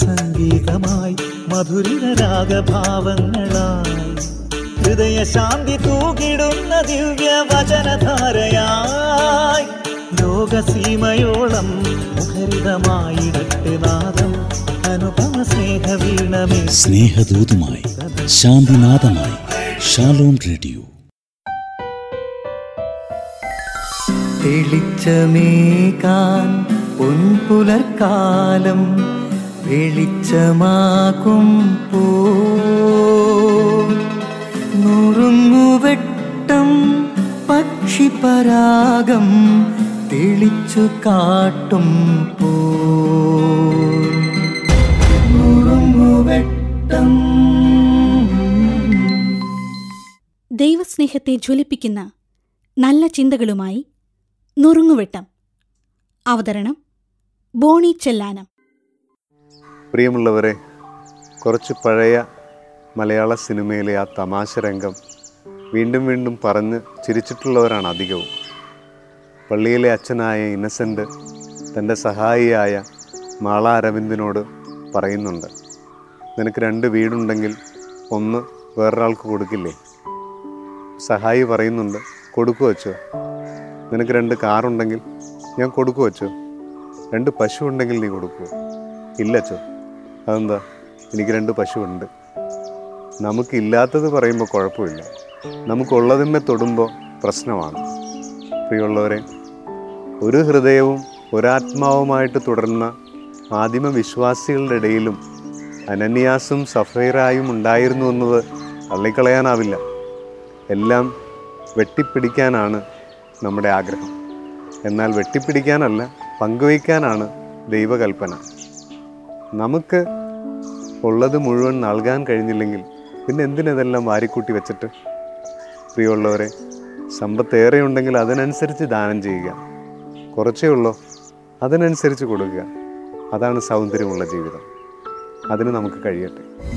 സംഗീതമായി മധുരിത രാഗഭാവങ്ങളായി ഹൃദയശാന്തി തൂകിടുന്ന ദിവ്യ വചനധാരയായി ലോകസീമയോളം മുഖരിതമായിടട്ടെ നാദം അനുപമ സ്നേഹവീണമേ. സ്നേഹദൂതുമായി ശാന്തിനാഥമായി ഷാലോം റേഡിയോ. തെളിച്ചമേകാൻ പൊൻപുലർക്കാലം വെളിച്ചമാകും പോ. നുറുങ്ങുവെട്ടം പക്ഷിപരാഗം തെളിച്ചു കാട്ടും പോ. നുറുങ്ങുവെട്ടം ദൈവസ്നേഹത്തെ ജ്വലിപ്പിക്കുന്ന നല്ല ചിന്തകളുമായി നുറുങ്ങുവെട്ടം. അവതരണം ബോണി ചെല്ലാനം. പ്രിയമുള്ളവരെ കുറച്ച് പഴയ മലയാള സിനിമയിലെ ആ തമാശ രംഗം വീണ്ടും വീണ്ടും പറഞ്ഞ് ചിരിച്ചിട്ടുള്ളവരാണ് അധികവും. പള്ളിയിലെ അച്ഛനായ ഇന്നസെന്റ് തന്റെ സഹായിയായ മാള അരവിന്ദിനോട് പറയുന്നുണ്ട് നിനക്ക് രണ്ട് വീടുണ്ടെങ്കിൽ ഒന്ന് വേറൊരാൾക്ക് കൊടുക്കില്ലേ? സഹായി പറയുന്നുണ്ട് കൊടുക്കു വച്ചോ നിനക്ക് രണ്ട് കാറുണ്ടെങ്കിൽ ഞാൻ കൊടുക്കു വച്ചോ രണ്ട് പശു ഉണ്ടെങ്കിൽ നീ കൊടുക്കുമോ ഇല്ലച്ചോ അതെന്താ? എനിക്ക് രണ്ട് പശുവുണ്ട്. നമുക്കില്ലാത്തത് പറയുമ്പോൾ കുഴപ്പമില്ല. നമുക്കുള്ളതിന്മേ തൊടുമ്പോൾ പ്രശ്നമാണ്. പ്രിയമുള്ളവരെ ഒരു ഹൃദയവും ഒരാത്മാവുമായിട്ട് തുടർന്ന ആദിമ വിശ്വാസികളുടെ ഇടയിലും അനന്യാസും സഫൈറായും ഉണ്ടായിരുന്നു എന്നത് തള്ളിക്കളയാനാവില്ല. എല്ലാം വെട്ടിപ്പിടിക്കാനാണ് നമ്മുടെ ആഗ്രഹം. എന്നാൽ വെട്ടിപ്പിടിക്കാനല്ല പങ്കുവയ്ക്കാനാണ് ദൈവകൽപ്പന. നമുക്ക് ഉള്ളത് മുഴുവൻ നൽകാൻ കഴിഞ്ഞില്ലെങ്കിൽ പിന്നെ എന്തിനതെല്ലാം വാരിക്കൂട്ടി വെച്ചിട്ട്? പ്രിയമുള്ളവരെ സമ്പത്ത് ഉണ്ടെങ്കിൽ അതിനനുസരിച്ച് ദാനം ചെയ്യുക. കുറച്ചേ ഉള്ളൂ അതിനനുസരിച്ച് കൊടുക്കുക. അതാണ് സൗന്ദര്യമുള്ള ജീവിതം. അതിന് നമുക്ക് കഴിയട്ടെ.